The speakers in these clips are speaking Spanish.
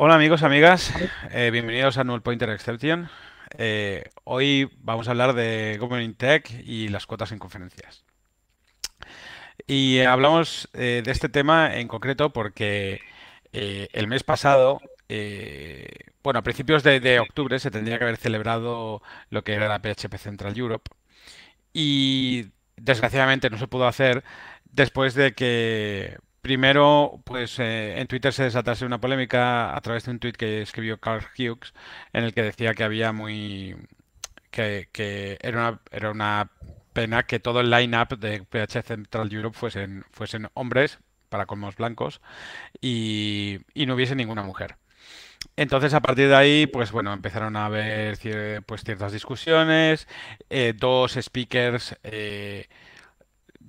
Hola amigos, amigas, eh, bienvenidos a Null Pointer Exception. Eh, hoy vamos a hablar de Government Tech y las cuotas en conferencias. Y hablamos eh, de este tema en concreto porque el mes pasado, bueno, a principios de, de, octubre se tendría que haber celebrado lo que era la PHP Central Europe y desgraciadamente no se pudo hacer después de que Primero, pues eh, en Twitter se desatase una polémica a través de un tweet que escribió Carl Hughes, en el que decía que había muy. que, era, una, era una pena que todo el line-up de PH Central Europe fuesen, fuesen hombres, para colmos blancos, y, no hubiese ninguna mujer. Entonces, a partir de ahí, pues bueno, empezaron a haber pues, ciertas discusiones. Eh, dos speakers eh,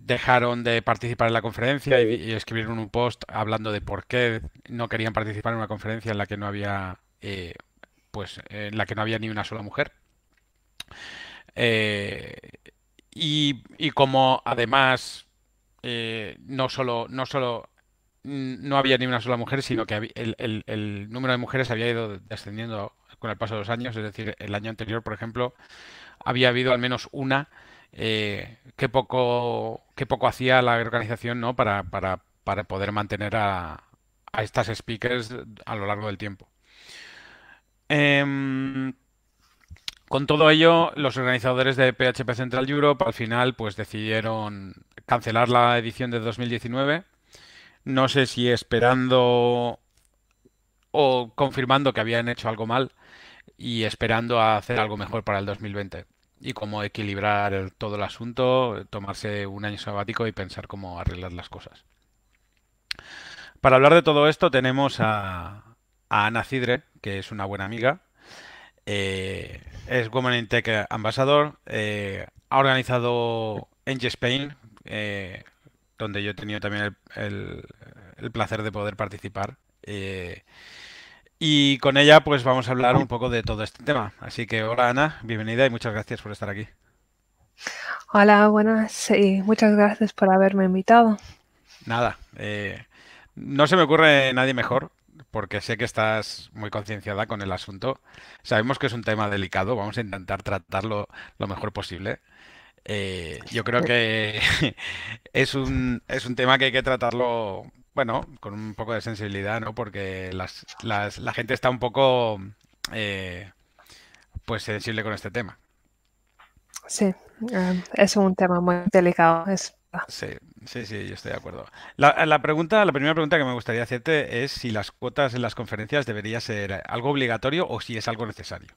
dejaron de participar en la conferencia y, escribieron un post hablando de por qué no querían participar en una conferencia en la que no había eh, pues en la que no había ni una sola mujer. Eh, y, como además eh, no solo no solo no había ni una sola mujer sino que el, el número de mujeres había ido descendiendo con el paso de los años. Es decir el año anterior por ejemplo había habido al menos una eh, qué poco qué poco hacía la organización ¿no? para, para, para poder mantener a, a, estas speakers a lo largo del tiempo. Em, con todo ello, los organizadores de PHP Central Europe al final pues decidieron cancelar la edición de 2019. No sé si esperando o confirmando que habían hecho algo mal y esperando a hacer algo mejor para el 2020 y cómo equilibrar todo el asunto, tomarse un año sabático y pensar cómo arreglar las cosas. Para hablar de todo esto tenemos a, Ana Cidre, que es una buena amiga, eh, es Women in Tech Ambassador, eh, ha organizado Eng Spain, eh, donde yo he tenido también el, el placer de poder participar. Y con ella pues vamos a hablar un poco de todo este tema. Así que hola Ana, bienvenida y muchas gracias por estar aquí. Hola, buenas y muchas gracias por haberme invitado. Nada, eh, no se me ocurre nadie mejor porque sé que estás muy concienciada con el asunto. Sabemos que es un tema delicado, vamos a intentar tratarlo lo mejor posible. Eh, yo creo que es un, es un tema que hay que tratarlo bueno, con un poco de sensibilidad, ¿no? Porque las, la gente está un poco, eh, pues, sensible con este tema. Sí, eh, es un tema muy delicado. Sí, sí, sí, yo estoy de acuerdo. La, la, pregunta, la primera pregunta que me gustaría hacerte es si las cuotas en las conferencias debería ser algo obligatorio o si es algo necesario.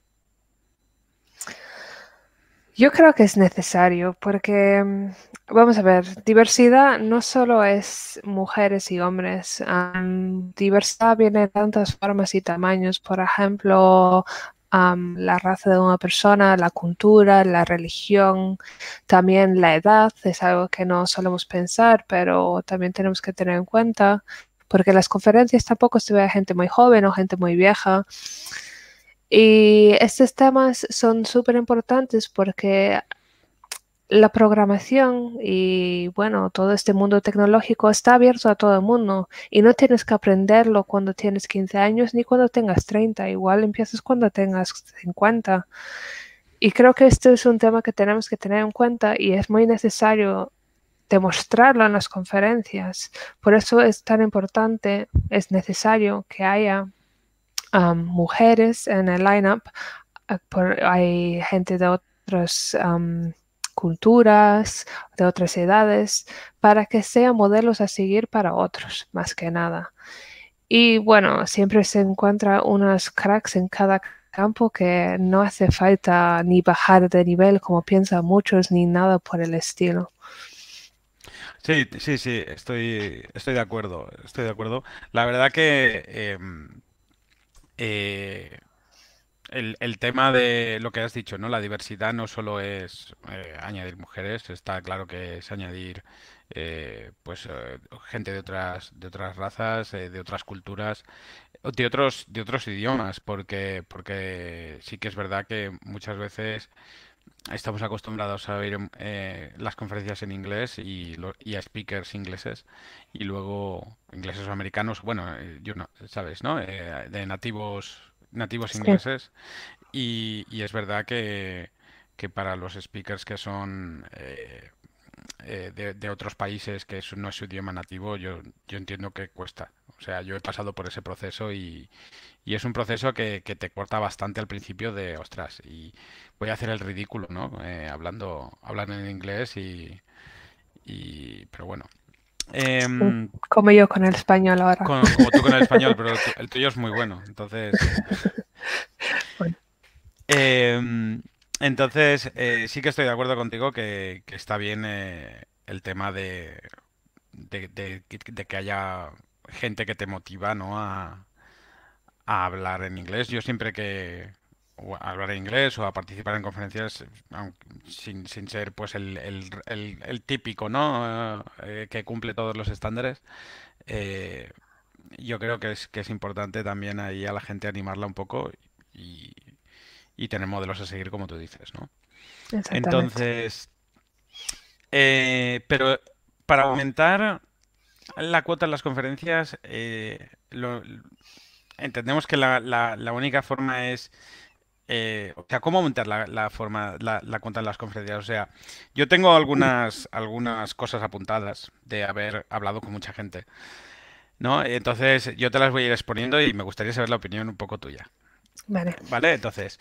Yo creo que es necesario porque, mm, vamos a ver, diversidad no solo es mujeres y hombres. diversidad viene de tantas formas y tamaños. Por ejemplo, la raza de una persona, la cultura, la religión, también la edad. Es algo que no solemos pensar, pero también tenemos que tener en cuenta porque en las conferencias tampoco se ve a gente muy joven o gente muy vieja. Y estos temas son súper importantes porque la programación y bueno, todo este mundo tecnológico está abierto a todo el mundo y no tienes que aprenderlo cuando tienes 15 años ni cuando tengas 30, igual empiezas cuando tengas 50. Y creo que este es un tema que tenemos que tener en cuenta y es muy necesario demostrarlo en las conferencias. Por eso es tan importante, es necesario que haya mujeres en el lineup, eh, hay gente de otras culturas, de otras edades, para que sean modelos a seguir para otros, más que nada. Y bueno, siempre se encuentra unos cracks en cada campo que no hace falta ni bajar de nivel como piensan muchos ni nada por el estilo. Sí, sí, sí, estoy, estoy de acuerdo, estoy de acuerdo. La verdad que em, eh, el, tema de lo que has dicho, ¿no? La diversidad no solo es eh, añadir mujeres, está claro que es añadir eh, pues gente de otras de otras razas, de otras culturas, de otros de otros idiomas, porque porque sí que es verdad que muchas veces estamos acostumbrados a oír eh, las conferencias en inglés y, a speakers ingleses y luego ingleses o americanos, bueno, eh, yo no, sabes, ¿no? Eh, de nativos nativos ingleses y, es verdad que, que, para los speakers que son de, otros países que no es su idioma nativo, yo, yo entiendo que cuesta. O sea, yo he pasado por ese proceso y, y es un proceso que, que, te corta bastante al principio de, ostras, y voy a hacer el ridículo, ¿no? Eh, hablando, hablando en inglés y, y pero bueno. Em, como yo con el español ahora. como tú con el español, pero el, tuyo es muy bueno, entonces... Em, entonces, eh, sí que estoy de acuerdo contigo que, que está bien eh, el tema de, de, de, de que haya gente que te motiva, ¿no? A, a hablar en inglés. Yo siempre que a hablar en inglés o a participar en conferencias sin, sin ser pues el, el, el, típico, ¿no? Eh, que cumple todos los estándares. Eh, yo creo que es, que es importante también ahí a la gente animarla un poco y, y tener modelos a seguir como tú dices, ¿no? Entonces, eh, pero para aumentar la cuota en las conferencias, lo, entendemos que la, la, única forma es... Eh, o sea, ¿cómo aumentar la, la forma, la, cuenta de las conferencias? O sea, yo tengo algunas, algunas cosas apuntadas de haber hablado con mucha gente, ¿no? Entonces, yo te las voy a ir exponiendo y me gustaría saber la opinión un poco tuya. Vale. Vale, entonces,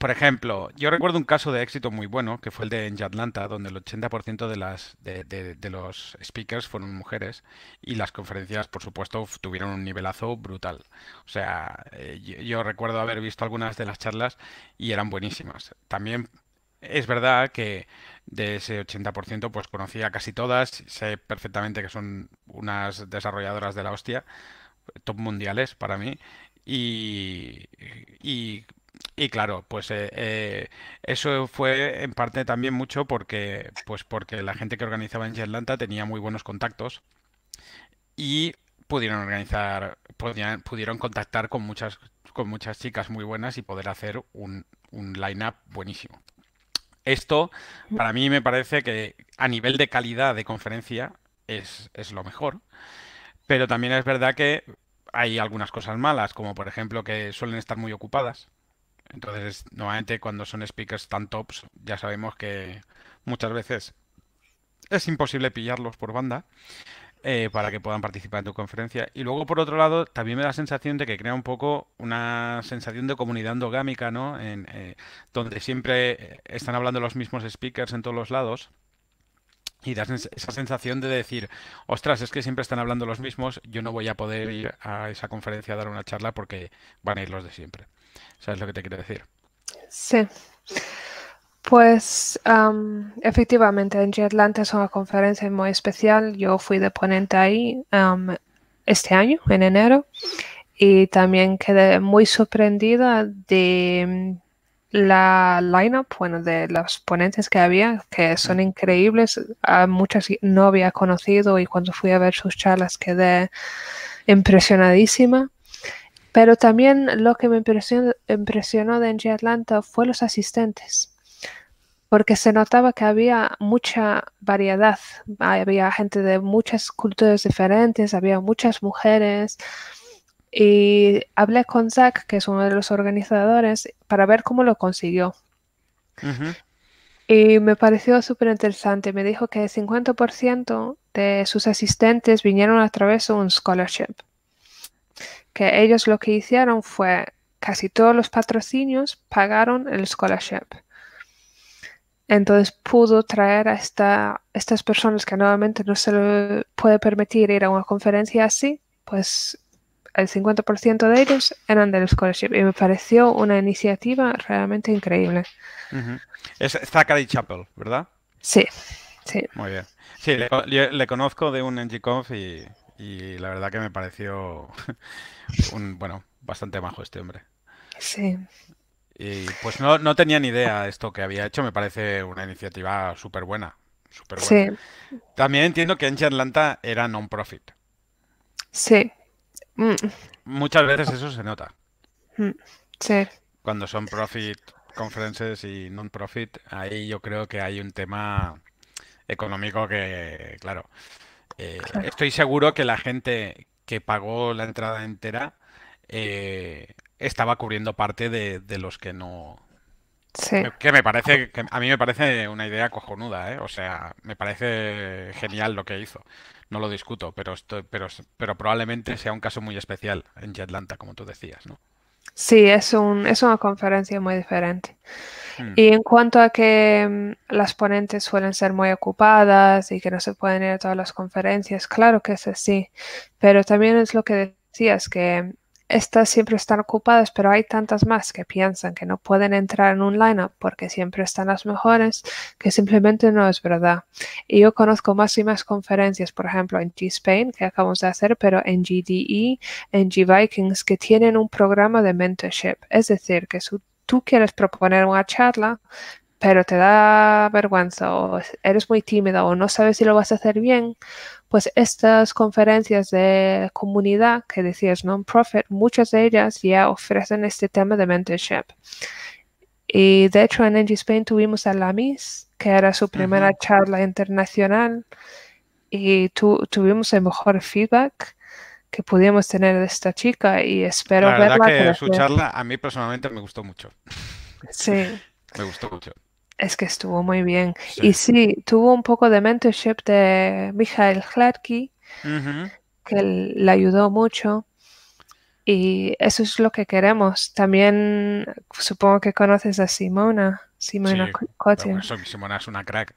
por ejemplo, yo recuerdo un caso de éxito muy bueno, que fue el de Engie Atlanta, donde el 80% de, las, de, de, los speakers fueron mujeres y las conferencias, por supuesto, tuvieron un nivelazo brutal. O sea, eh, yo, recuerdo haber visto algunas de las charlas y eran buenísimas. También es verdad que de ese 80%, pues conocía casi todas, sé perfectamente que son unas desarrolladoras de la hostia, top mundiales para mí. Y, y y claro, pues eh, eh, eso fue en parte también mucho porque, pues porque la gente que organizaba en Atlanta tenía muy buenos contactos y pudieron organizar, pudieron contactar con muchas, con muchas chicas muy buenas y poder hacer un, un line-up buenísimo. Esto, para mí, me parece que a nivel de calidad de conferencia es, es lo mejor, pero también es verdad que hay algunas cosas malas, como por ejemplo que suelen estar muy ocupadas entonces, nuevamente, cuando son speakers tan tops, ya sabemos que muchas veces es imposible pillarlos por banda eh, para que puedan participar en tu conferencia. Y luego, por otro lado, también me da la sensación de que crea un poco una sensación de comunidad endogámica, ¿no? En, eh, donde siempre están hablando los mismos speakers en todos los lados. Y das esa sensación de decir, ostras, es que siempre están hablando los mismos, yo no voy a poder ir a esa conferencia a dar una charla porque van a ir los de siempre. ¿Sabes lo que te quiero decir? Sí. Pues efectivamente, en Atlanta es una conferencia muy especial. Yo fui de ponente ahí este año, en enero, y también quedé muy sorprendida de la lineup, bueno, de los ponentes que había, que son increíbles. A muchas no había conocido y cuando fui a ver sus charlas quedé impresionadísima. Pero también lo que me impresionó, de NG Atlanta fue los asistentes, porque se notaba que había mucha variedad, había gente de muchas culturas diferentes, había muchas mujeres. Y hablé con Zach, que es uno de los organizadores, para ver cómo lo consiguió. Y me pareció súper interesante. Me dijo que el 50% de sus asistentes vinieron a través de un scholarship que ellos lo que hicieron fue casi todos los patrocinios pagaron el scholarship. Entonces pudo traer a esta, estas personas que nuevamente no se le puede permitir ir a una conferencia así, pues el 50% de ellos eran del scholarship y me pareció una iniciativa realmente increíble. Es Zachary Chapel, ¿verdad? Sí, sí. Muy bien. Sí, le, conozco de un NGConf y, y la verdad que me pareció un, bueno, bastante majo este hombre. Sí. Y pues no, no tenía ni idea esto que había hecho, me parece una iniciativa súper buena. Sí. También entiendo que Enche Atlanta era non-profit. Sí. Mm. Muchas veces eso se nota. Mm, sí. Cuando son profit, conferences y non-profit, ahí yo creo que hay un tema económico que, claro, eh, estoy seguro que la gente que pagó la entrada entera eh, estaba cubriendo parte de, de los que no, Sí, que me parece, que a mí me parece una idea cojonuda, ¿eh? O sea, me parece genial lo que hizo. No lo discuto, pero esto, pero, pero probablemente sea un caso muy especial en Atlanta, como tú decías, ¿no? Sí, es un, es una conferencia muy diferente. Hmm. Y en cuanto a que mm, las ponentes suelen ser muy ocupadas y que no se pueden ir a todas las conferencias, claro que es así, pero también es lo que decías, que estas siempre están ocupadas, pero hay tantas más que piensan que no pueden entrar en un lineup porque siempre están las mejores, que simplemente no es verdad. Y yo conozco más y más conferencias, por ejemplo, en G-Spain, que acabamos de hacer, pero en GDE, en G-Vikings, que tienen un programa de mentorship. Es decir, que si tú quieres proponer una charla, pero te da vergüenza o eres muy tímida o no sabes si lo vas a hacer bien, pues estas conferencias de comunidad que decías non-profit, muchas de ellas ya ofrecen este tema de mentorship. Y de hecho en NG Spain tuvimos a Lamis, que era su primera charla internacional, y tu- tuvimos el mejor feedback que pudimos tener de esta chica y espero La verdad verla que su charla a mí personalmente me gustó mucho. Sí. Me gustó mucho. Es que estuvo muy bien. Sí. Y sí, tuvo un poco de mentorship de Michael Hladky, que le ayudó mucho. Y eso es lo que queremos. También supongo que conoces a Simona, Simona Sí, eso, Simona es una crack.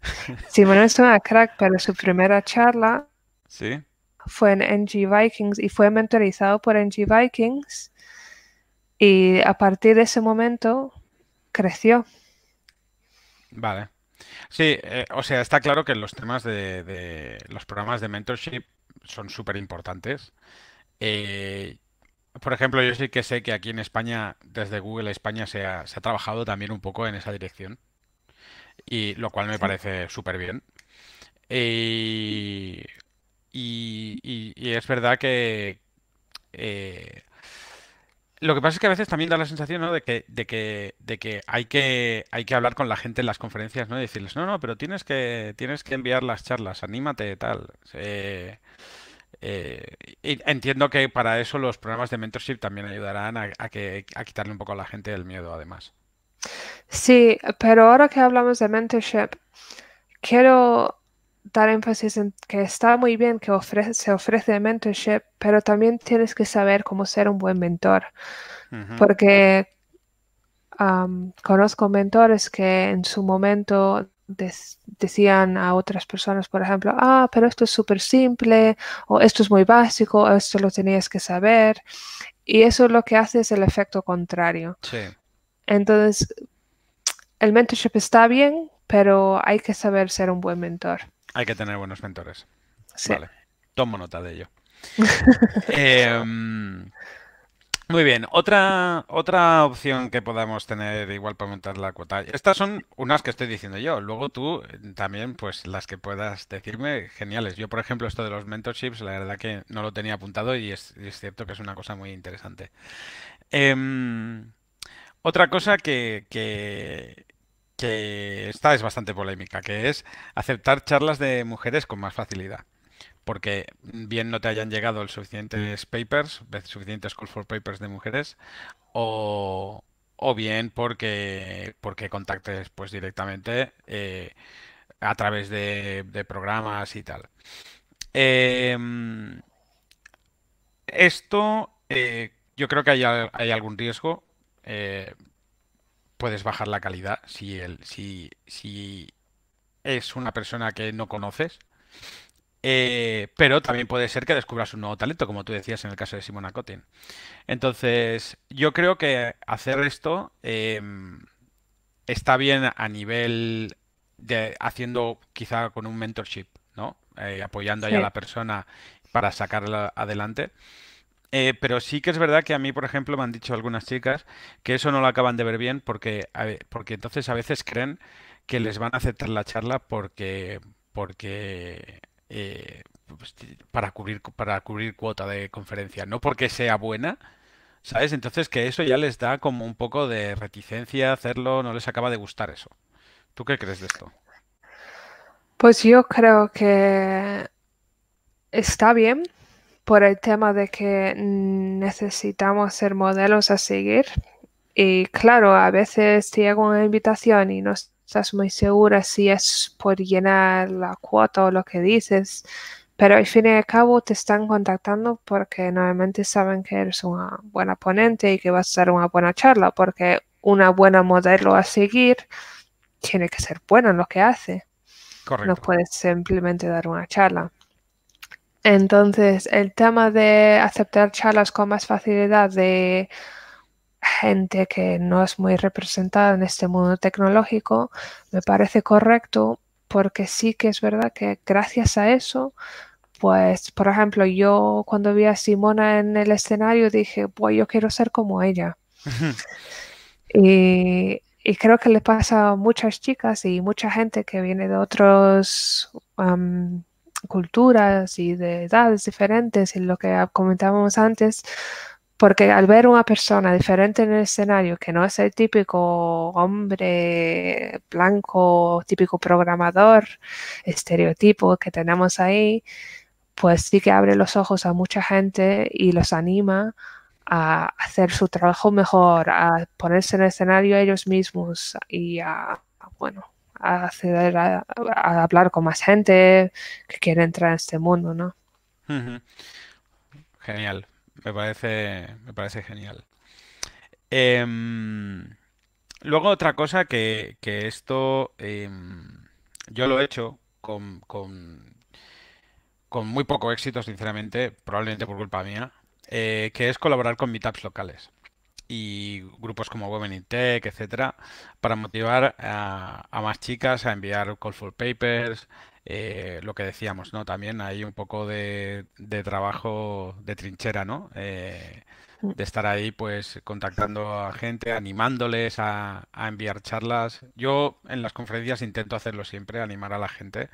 Simona es una crack, pero su primera charla Sí. fue en NG Vikings y fue mentorizado por NG Vikings. Y a partir de ese momento creció. Vale. Sí, eh, o sea, está claro que los temas de, de los programas de mentorship son súper importantes. Eh, por ejemplo, yo sí que sé que aquí en España, desde Google España, se ha, se ha trabajado también un poco en esa dirección, y lo cual me Sí. parece súper bien. Y, y- y- y es verdad que eh, lo que pasa es que a veces también da la sensación, de que, hay que, hablar con la gente en las conferencias, ¿no? Y decirles, no, no, pero tienes que, enviar las charlas, anímate, tal. Eh, eh, entiendo que para eso los programas de mentorship también ayudarán a quitarle un poco a la gente el miedo, además. Sí, pero ahora que hablamos de mentorship, quiero dar énfasis en que está muy bien que ofrece, se ofrece mentorship, pero también tienes que saber cómo ser un buen mentor, porque am, conozco mentores que en su momento decían a otras personas, por ejemplo, ah, pero esto es súper simple, o esto es muy básico, o esto lo tenías que saber, y eso lo que hace es el efecto contrario. Sí, Entonces, el mentorship está bien, pero hay que saber ser un buen mentor. Hay que tener buenos mentores. Sí. Vale, tomo nota de ello. Em, muy bien, otra, otra opción que podamos tener igual para aumentar la cuota. Estas son unas que estoy diciendo yo. Luego tú eh, también, pues las que puedas decirme, geniales. Yo, por ejemplo, esto de los mentorships, la verdad que no lo tenía apuntado y es, y es cierto que es una cosa muy interesante. Em, otra cosa que, que, que esta es bastante polémica, que es aceptar charlas de mujeres con más facilidad porque bien no te hayan llegado el suficientes papers, suficientes call for papers de mujeres, o, o bien porque, porque contactes pues directamente eh, a través de, programas y tal. Em, esto eh, yo creo que hay, hay algún riesgo. Puedes bajar la calidad si, el, si, si es una persona que no conoces. Eh, pero también puede ser que descubras un nuevo talento, como tú decías en el caso de Simona Cotin. Entonces, yo creo que hacer esto em, está bien a nivel de haciendo quizá con un mentorship, ¿no? Eh, apoyando ahí a la persona para sacarla adelante. Eh, pero sí que es verdad que a mí, por ejemplo, me han dicho algunas chicas que eso no lo acaban de ver bien porque, porque entonces a veces creen que les van a aceptar la charla porque, porque eh, pues, para cubrir, para cubrir cuota de conferencia, no porque sea buena, ¿Sabes? Entonces que eso ya les da como un poco de reticencia hacerlo, no les acaba de gustar eso. ¿Tú qué crees de esto? Pues yo creo que está bien por el tema de que necesitamos ser modelos a seguir. Y claro, a veces te llega una invitación y no estás muy segura si es por llenar la cuota o lo que dices, pero al fin y al cabo te están contactando porque normalmente saben que eres una buena ponente y que vas a dar una buena charla, porque una buena modelo a seguir tiene que ser buena en lo que hace. No puedes simplemente dar una charla. Entonces, el tema de aceptar charlas con más facilidad de gente que no es muy representada en este mundo tecnológico me parece correcto porque sí que es verdad que gracias a eso, pues, por ejemplo, yo cuando vi a Simona en el escenario dije, pues yo quiero ser como ella. y, y creo que le pasa a muchas chicas y mucha gente que viene de otras culturas y de edades diferentes y lo que comentábamos antes, porque al ver una persona diferente en el escenario, que no es el típico hombre blanco, típico programador, estereotipo que tenemos ahí, pues sí que abre los ojos a mucha gente y los anima a hacer su trabajo mejor, a ponerse en el escenario ellos mismos y a, bueno, a acceder a, hablar con más gente que quiere entrar en este mundo, ¿no? Genial, me parece, me parece genial. Em, luego otra cosa que, esto em, yo lo he hecho con, con, con muy poco éxito, sinceramente, probablemente por culpa mía, eh, que es colaborar con meetups locales y grupos como Women in Tech, etcétera, para motivar a, más chicas a enviar call papers, eh, lo que decíamos, ¿no? También hay un poco de, trabajo de trinchera, ¿no? Eh, de estar ahí, pues, contactando a gente, animándoles a, a, enviar charlas. Yo en las conferencias intento hacerlo siempre, animar a la gente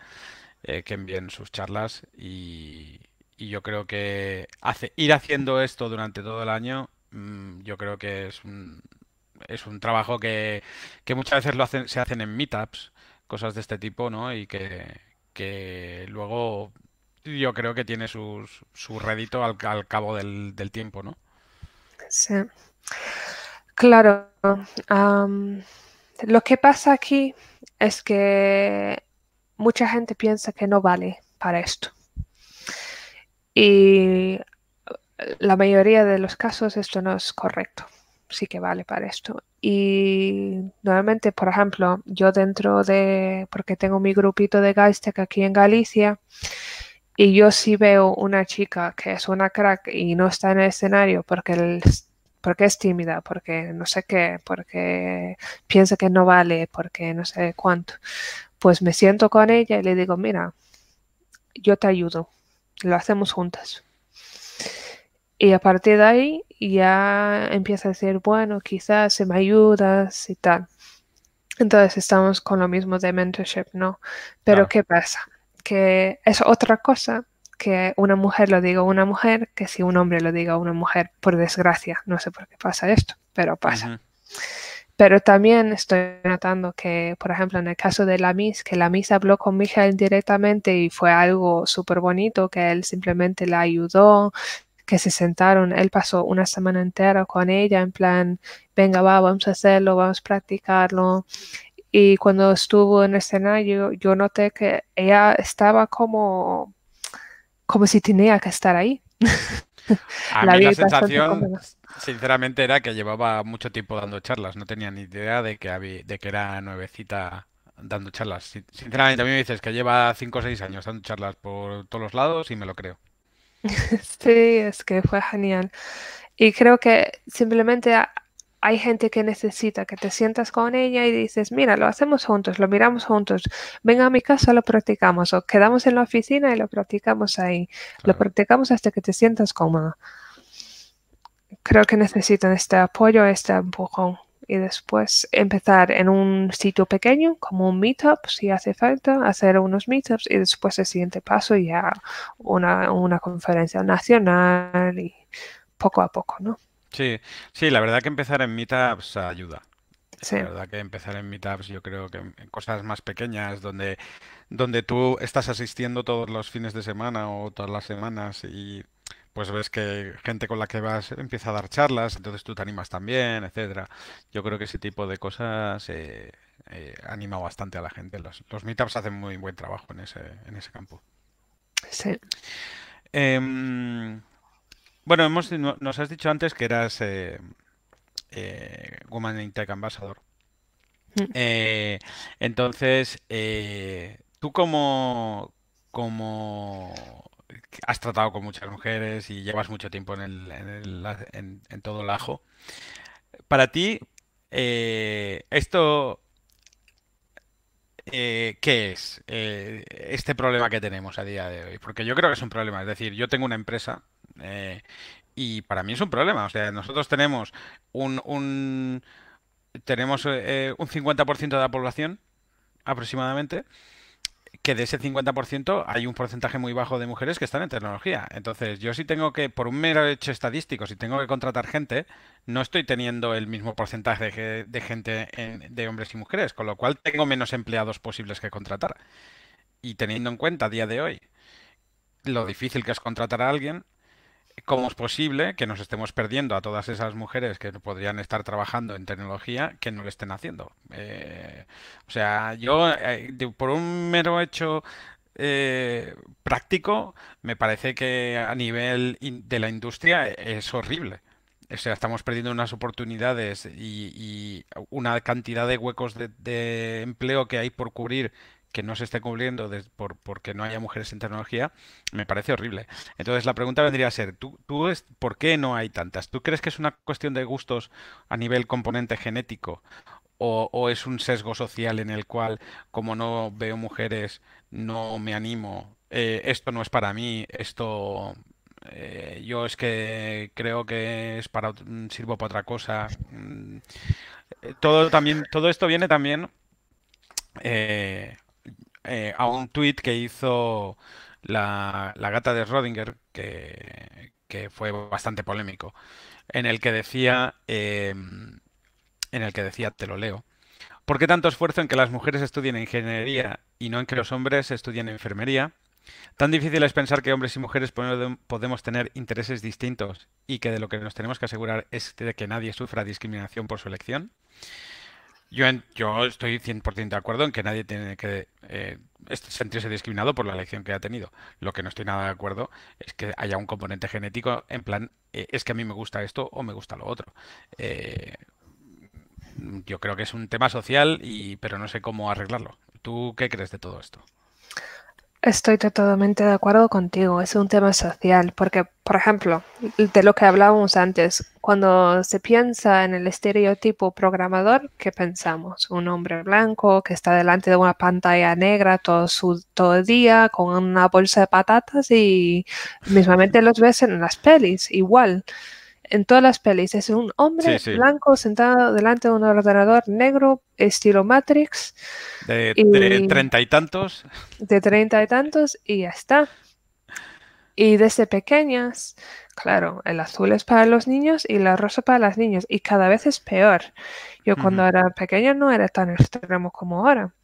que envíen sus charlas y, y yo creo que hace, ir haciendo esto durante todo el año, yo creo que es un, es un trabajo que, muchas veces lo hacen, se hacen en meetups, cosas de este tipo, ¿no? Y que, luego yo creo que tiene su, su rédito al, al cabo del, tiempo, ¿no? Sí. Claro. lo que pasa aquí es que mucha gente piensa que no vale para esto. Y la mayoría de los casos esto no es correcto. Sí que vale para esto. Y normalmente, por ejemplo, yo dentro de, porque tengo mi grupito de Geistec aquí en Galicia, y yo sí veo una chica que es una crack y no está en el escenario porque, porque es tímida, porque no sé qué, porque piensa que no vale, porque no sé cuánto, pues me siento con ella y le digo, mira, yo te ayudo lo hacemos juntas. Y a partir de ahí ya empieza a decir, bueno, quizás se me ayudas y tal. Entonces estamos con lo mismo de mentorship, ¿no? Pero ¿qué pasa? Que es otra cosa que una mujer lo diga a una mujer que si un hombre lo diga a una mujer, por desgracia. No sé por qué pasa esto, pero pasa. Pero también estoy notando que, por ejemplo, en el caso de la Miss, que la Miss habló con Miguel directamente y fue algo súper bonito, que él simplemente la ayudó, que se sentaron, él pasó una semana entera con ella en plan, venga, va, vamos a hacerlo, vamos a practicarlo. Y cuando estuvo en el escenario, yo noté que ella estaba como, como si tenía que estar ahí. A la mí la sensación, sinceramente, era que llevaba mucho tiempo dando charlas. No tenía ni idea de que, había, de que era nuevecita dando charlas. Sinceramente, a mí me dices que lleva 5 o 6 años dando charlas por todos los lados y me lo creo. Sí, es que fue genial. Y creo que simplemente hay gente que necesita que te sientas con ella y dices, mira, lo hacemos juntos, lo miramos juntos, venga a mi casa, lo practicamos, o quedamos en la oficina y lo practicamos ahí, lo practicamos hasta que te sientas cómoda. Creo que necesitan este apoyo, este empujón y después empezar en un sitio pequeño como un meetup si hace falta, hacer unos meetups y después el siguiente paso ya una, una conferencia nacional y poco a poco, ¿no? Sí, sí, la verdad que empezar en meetups ayuda. Sí, La verdad que empezar en meetups, yo creo que en cosas más pequeñas, donde, donde tú estás asistiendo todos los fines de semana o todas las semanas y pues ves que gente con la que vas empieza a dar charlas, entonces tú te animas también, etcétera. Yo creo que ese tipo de cosas eh, eh, anima bastante a la gente. Los, los meetups hacen muy buen trabajo en ese, en ese campo. sí. Em, bueno, hemos, no- nos has dicho antes que eras eh, Woman in Tech Ambassador. Mm. Entonces, tú como, como has tratado con muchas mujeres y llevas mucho tiempo en el, en el- en- en todo el ajo, para ti, eh, esto, eh, ¿qué es eh, este problema que tenemos a día de hoy? Porque yo creo que es un problema. Es decir, yo tengo una empresa eh, y para mí es un problema. O sea, nosotros tenemos un, un- tenemos eh, un 50% de la población aproximadamente, que de ese 50% hay un porcentaje muy bajo de mujeres que están en tecnología. Entonces, yo si tengo que, por un mero hecho estadístico, si tengo que contratar gente, no estoy teniendo el mismo porcentaje de, de gente en- de hombres y mujeres, con lo cual tengo menos empleados posibles que contratar. Y teniendo en cuenta a día de hoy lo difícil que es contratar a alguien, ¿Cómo es posible que nos estemos perdiendo a todas esas mujeres que podrían estar trabajando en tecnología que no lo estén haciendo? Eh, o sea, yo, eh, por un mero hecho eh, práctico, me parece que a nivel de la industria es horrible. O sea, estamos perdiendo unas oportunidades y, una cantidad de huecos de empleo que hay por cubrir que no se esté cubriendo des- por, porque no haya mujeres en tecnología, me parece horrible. Entonces la pregunta vendría a ser, ¿tú, tú es, ¿por qué no hay tantas? ¿Tú crees que es una cuestión de gustos a nivel componente genético o, o es un sesgo social en el cual como no veo mujeres no me animo, eh, esto no es para mí, esto eh, yo es que creo que es para mm, sirvo para otra cosa. Mm, eh, Todo también, todo esto viene también eh, a un tuit que hizo la, la gata de Schrödinger, que, que fue bastante polémico, en el que decía, eh, en el que decía, te lo leo, ¿por qué tanto esfuerzo en que las mujeres estudien ingeniería y no en que los hombres estudien enfermería? Tan difícil es pensar que hombres y mujeres podem- podemos tener intereses distintos y que de lo que nos tenemos que asegurar es de que nadie sufra discriminación por su elección. Yo, en- yo estoy 100% de acuerdo en que nadie tiene que eh, sentirse discriminado por la elección que ha tenido. Lo que no estoy nada de acuerdo es que haya un componente genético en plan, eh, es que a mí me gusta esto o me gusta lo otro. Eh, yo creo que es un tema social y pero no sé cómo arreglarlo. ¿Tú qué crees de todo esto? Estoy totalmente de acuerdo contigo, es un tema social, porque, por ejemplo, de lo que hablábamos antes, cuando se piensa en el estereotipo programador, ¿qué pensamos? Un hombre blanco que está delante de una pantalla negra todo, su, todo el día con una bolsa de patatas y mismamente los ves en las pelis, igual. En todas las pelis es un hombre sí. blanco sentado delante de un ordenador negro, estilo Matrix, De, de treinta y tantos. de treinta y tantos y ya está. Y desde pequeñas, claro, el azul es para los niños y la rosa para las niñas. Y cada vez es peor. Yo cuando era pequeña no era tan extremo como ahora.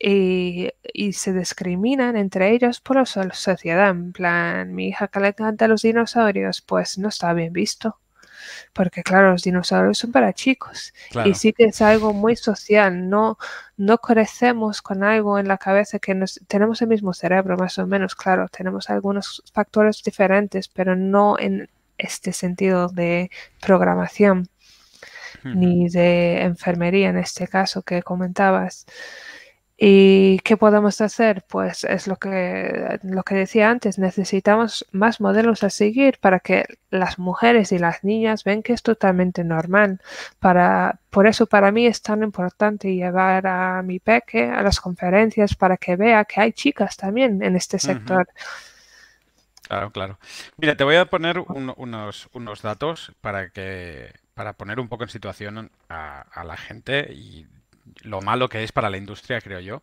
Y, y se discriminan entre ellos por la so- sociedad. En plan, mi hija que le encanta los dinosaurios, pues no está bien visto. Porque claro, los dinosaurios son para chicos. Y sí que es algo muy social. No, no crecemos con algo en la cabeza que nos, tenemos el mismo cerebro, más o menos. Claro, tenemos algunos factores diferentes, pero no en este sentido de programación ni de enfermería en este caso que comentabas. ¿Y qué podemos hacer? Pues es lo que, lo que decía antes, necesitamos más modelos a seguir para que las mujeres y las niñas ven que es totalmente normal. Para, por eso para mí es tan importante llevar a mi peque a las conferencias para que vea que hay chicas también en este sector. Claro, claro. Mira, te voy a poner un- unos, unos datos para que, para poner un poco en situación a, a la gente y lo malo que es para la industria, creo yo.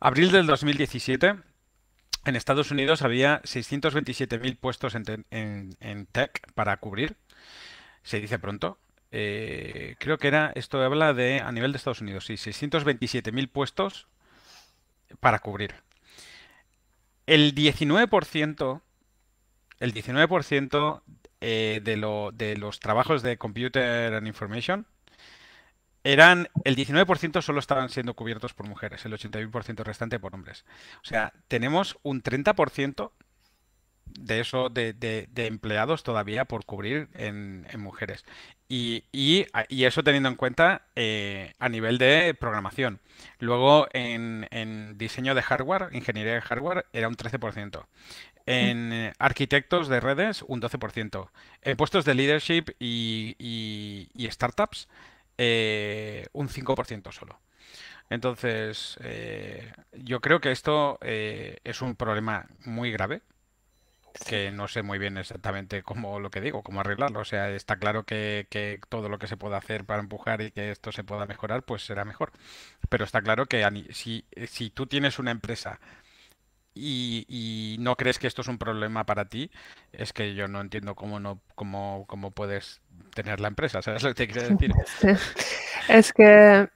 Abril del 2017, en Estados Unidos había 627.000 puestos en, en- en tech para cubrir. se dice pronto. Eh, creo que era, esto habla de, a nivel de Estados Unidos, sí, 627.000 puestos para cubrir. El 19%, el 19% eh, de, lo, de los trabajos de Computer and Information eran, el 19% solo estaban siendo cubiertos por mujeres, el 81% restante por hombres. O sea, tenemos un 30% de eso, de, de, empleados todavía por cubrir en, mujeres. Y, y, eso teniendo en cuenta eh, a nivel de programación. Luego en, en, diseño de hardware, ingeniería de hardware, era un 13%. En arquitectos de redes, un 12%. En puestos de leadership y, y startups, eh, un 5% solo. Entonces, eh, yo creo que esto eh, es un problema muy grave, que no sé muy bien exactamente cómo lo que digo, cómo arreglarlo. O sea, está claro que, que, todo lo que se pueda hacer para empujar y que esto se pueda mejorar, pues será mejor. Pero está claro que si, si tú tienes una empresa y, no crees que esto es un problema para ti, es que yo no entiendo cómo no cómo, cómo puedes tener la empresa, ¿sabes lo que te quiero decir? Es que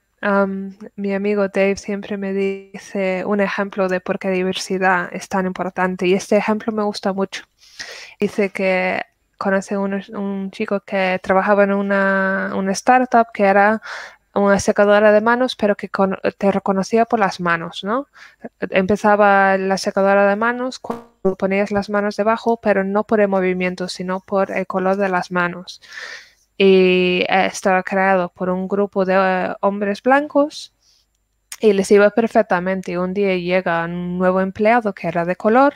mi amigo Dave siempre me dice un ejemplo de por qué diversidad es tan importante y este ejemplo me gusta mucho. Dice que conoce un, un chico que trabajaba en una, una startup que era una secadora de manos, pero que te reconocía por las manos, ¿no? Empezaba la secadora de manos cuando ponías las manos debajo, pero no por el movimiento, sino por el color de las manos. Y estaba creado por un grupo de eh, hombres blancos y les iba perfectamente. Y un día llega un nuevo empleado que era de color,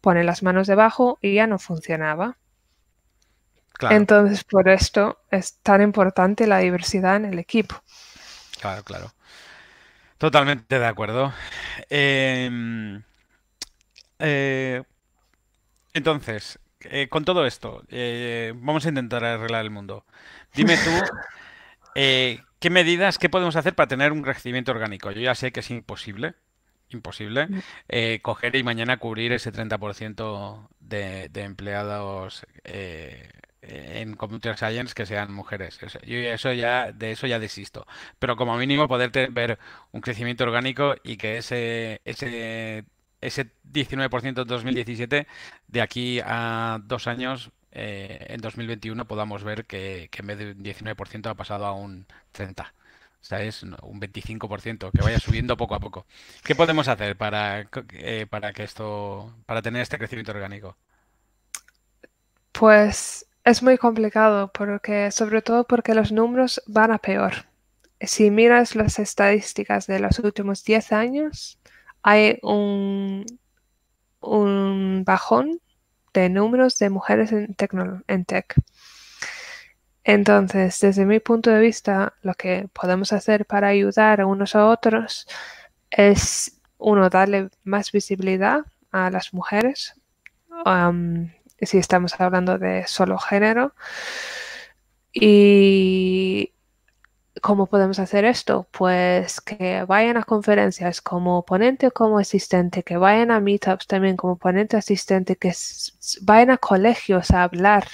pone las manos debajo y ya no funcionaba. Entonces, por esto es tan importante la diversidad en el equipo. Claro, claro. Totalmente de acuerdo. Em, eh, entonces, eh, con todo esto, eh, vamos a intentar arreglar el mundo. Dime tú, ¿qué medidas, qué podemos hacer para tener un crecimiento orgánico? Yo ya sé que es imposible, imposible, mm. coger y mañana cubrir ese 30% de, de empleados en Computer Science que sean mujeres. Yo eso ya, de eso ya desisto. Pero como mínimo poder ver un crecimiento orgánico y que ese, ese, ese 19% en 2017, de aquí a dos años, eh, en 2021, podamos ver que, que en vez de un 19% ha pasado a un 30%. O sea, es un 25%, que vaya subiendo poco a poco. ¿Qué podemos hacer para, eh, para que esto, para tener este crecimiento orgánico? Pues es muy complicado porque, sobre todo porque los números van a peor. Si miras las estadísticas de los últimos 10 años, hay un, bajón de números de mujeres en, en tech. Entonces, desde mi punto de vista, lo que podemos hacer para ayudar a unos a otros es, uno, darle más visibilidad a las mujeres, um, si estamos hablando de solo género. Y ¿cómo podemos hacer esto? Pues que vayan a conferencias como ponente o como asistente, que vayan a meetups también como ponente asistente, que vayan a colegios a hablar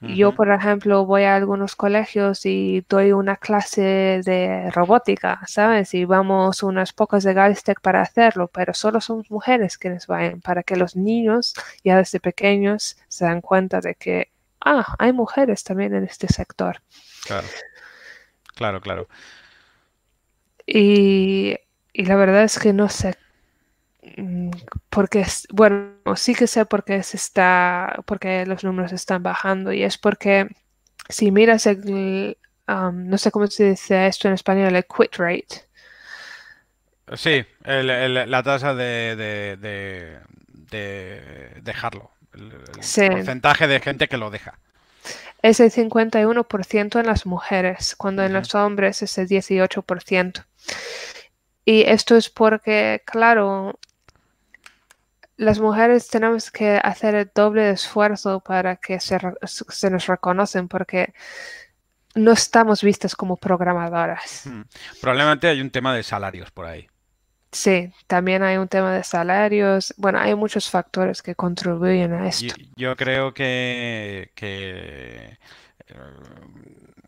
yo, por ejemplo, voy a algunos colegios y doy una clase de robótica, ¿sabes? Y vamos unas pocas de Galstec para hacerlo, pero solo somos mujeres quienes vayan, para que los niños ya desde pequeños se dan cuenta de que, ah, hay mujeres también en este sector. Claro, claro, claro. Y, y la verdad es que no sé porque bueno sí que sé por qué se está porque los números están bajando y es porque si miras el um, no sé cómo se dice esto en español el quit rate. Sí la tasa de, de, dejarlo. El, porcentaje de gente que lo deja. Es el 51% en las mujeres cuando en los hombres es el 18% y esto es porque, claro, las mujeres tenemos que hacer el doble esfuerzo para que se, nos reconocen porque no estamos vistas como programadoras. Hmm. Probablemente hay un tema de salarios por ahí. Sí, también hay un tema de salarios. Bueno, hay muchos factores que contribuyen a esto. Yo, creo que, que,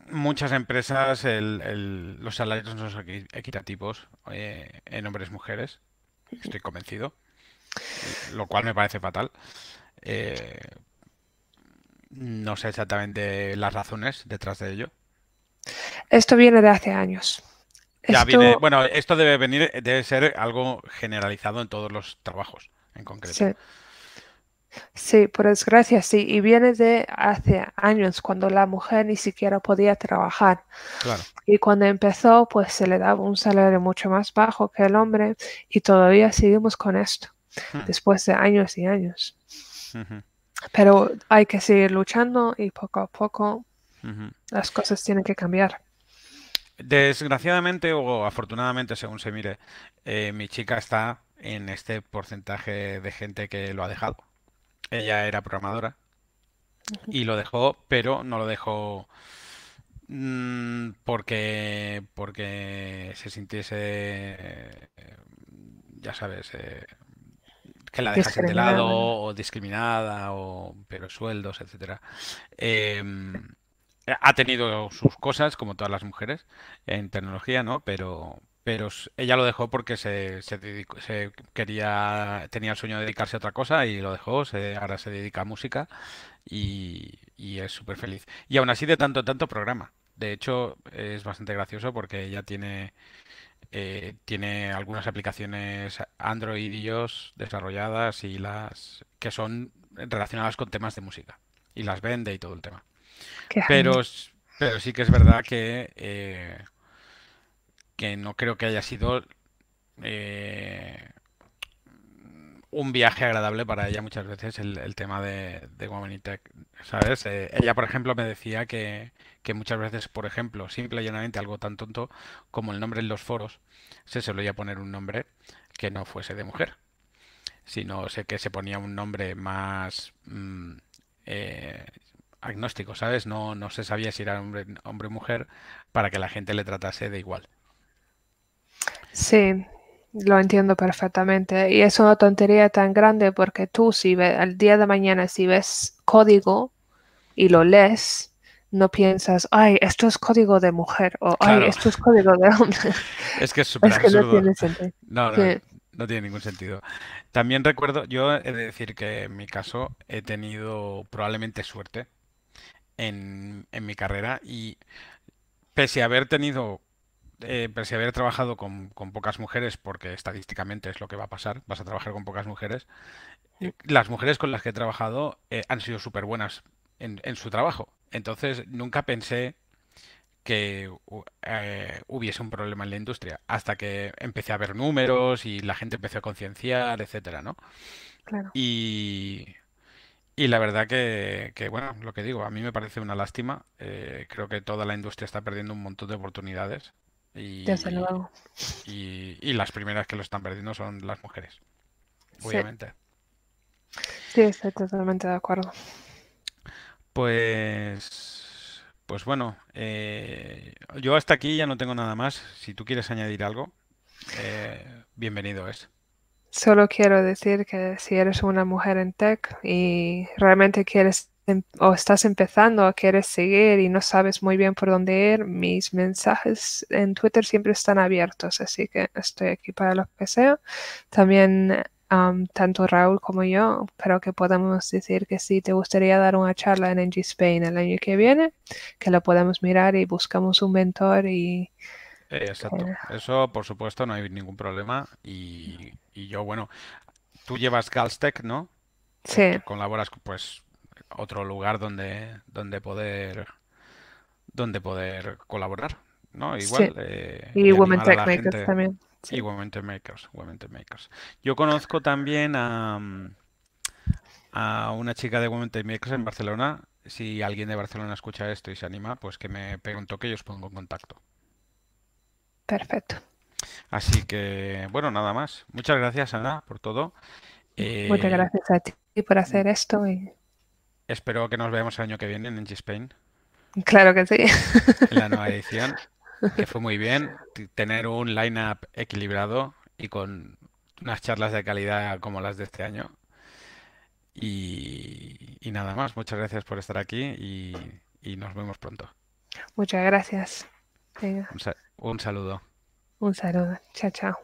muchas empresas el- el- los salarios no son equi- equitativos eh, en hombres y mujeres. Estoy convencido, lo cual me parece fatal. Eh, no sé exactamente las razones detrás de ello. Esto viene de hace años. Ya viene, bueno, esto debe venir, debe ser algo generalizado en todos los trabajos en concreto. sí, sí, por desgracia sí, y viene de hace años cuando la mujer ni siquiera podía trabajar. Claro. Y cuando empezó, pues se le daba un salario mucho más bajo que el hombre y todavía seguimos con esto, Después de años y años. Pero hay que seguir luchando y poco a poco las cosas tienen que cambiar. Desgraciadamente o afortunadamente, según se mire, eh, mi chica está en este porcentaje de gente que lo ha dejado. Ella era programadora y lo dejó, pero no lo dejó mm, porque porque se sintiese, eh, ya sabes, eh, que la dejasen de lado o discriminada o pero sueldos, etcétera. Em, ha tenido sus cosas, como todas las mujeres, en tecnología, ¿no? Pero, pero ella lo dejó porque se, se dedicó- se quería, tenía el sueño de dedicarse a otra cosa y lo dejó. se- ahora se dedica a música y, y es súper feliz. Y aún así de tanto en tanto programa. De hecho, es bastante gracioso porque ella tiene, eh, tiene algunas aplicaciones Android y iOS desarrolladas y las que son relacionadas con temas de música. Y las vende y todo el tema. Qué Pero, pero sí que es verdad que, eh, que no creo que haya sido eh, un viaje agradable para ella muchas veces el, el tema de, de Women in Tech, ¿sabes? Eh, ella, por ejemplo, me decía que, que muchas veces, por ejemplo, simple y llanamente algo tan tonto como el nombre en los foros, se solía poner un nombre que no fuese de mujer, sino sé que se ponía un nombre más mm, eh, agnóstico, ¿sabes? No, no se sabía si era hombre, hombre o mujer para que la gente le tratase de igual. Sí, lo entiendo perfectamente. Y es una tontería tan grande porque tú si ves al día de mañana si ves código y lo lees, no piensas, ay, esto es código de mujer o ay, esto es código de hombre. es que es súper Es que no tiene sentido. No, no, Sí, no tiene ningún sentido. También recuerdo, yo he de decir que en mi caso he tenido probablemente suerte en, en mi carrera y pese a haber tenido, eh, pese a haber trabajado con, con pocas mujeres, porque estadísticamente es lo que va a pasar, vas a trabajar con pocas mujeres, las mujeres con las que he trabajado eh, han sido súper buenas en, en su trabajo. Entonces nunca pensé que eh, hubiese un problema en la industria, hasta que empecé a ver números y la gente empezó a concienciar, etcétera, ¿no? claro. Y, y la verdad que, que, bueno, lo que digo, a mí me parece una lástima. creo que toda la industria está perdiendo un montón de oportunidades Desde y, luego. y, y las primeras que lo están perdiendo son las mujeres, Sí, obviamente. sí, estoy totalmente de acuerdo. Pues, pues bueno, eh, yo hasta aquí ya no tengo nada más. Si tú quieres añadir algo, eh, bienvenido es. Solo quiero decir que si eres una mujer en tech y realmente quieres o estás empezando o quieres seguir y no sabes muy bien por dónde ir, mis mensajes en Twitter siempre están abiertos, así que estoy aquí para lo que sea. También am, tanto Raúl como yo, creo que podemos decir que si te gustaría dar una charla en NG Spain el año que viene, que lo podemos mirar y buscamos un mentor y exacto. eh, Eso, por supuesto, no hay ningún problema. Y, y yo, bueno, tú llevas Galstech, ¿no? Sí, colaboras, pues, otro lugar donde, donde poder, donde poder colaborar, ¿no? sí. Igual, eh, Y y Women Tech Makers gente. también. Y Sí. Women Tech Makers, Women Tech Makers. Yo conozco también a, a una chica de Women Tech Makers en Barcelona. Si alguien de Barcelona escucha esto y se anima, pues que me pegue un toque y os pongo en contacto. Perfecto. Así que, bueno, nada más. Muchas gracias, Ana, por todo. Muchas Eh, gracias a ti por hacer esto y espero que nos veamos el año que viene en NG Spain, claro que sí. en la nueva edición, que fue muy bien tener un line-up equilibrado y con unas charlas de calidad como las de este año. Y, y nada más, muchas gracias por estar aquí y, y nos vemos pronto. Muchas gracias. Venga, Un, sa- un saludo. un saludo. Chao, chao.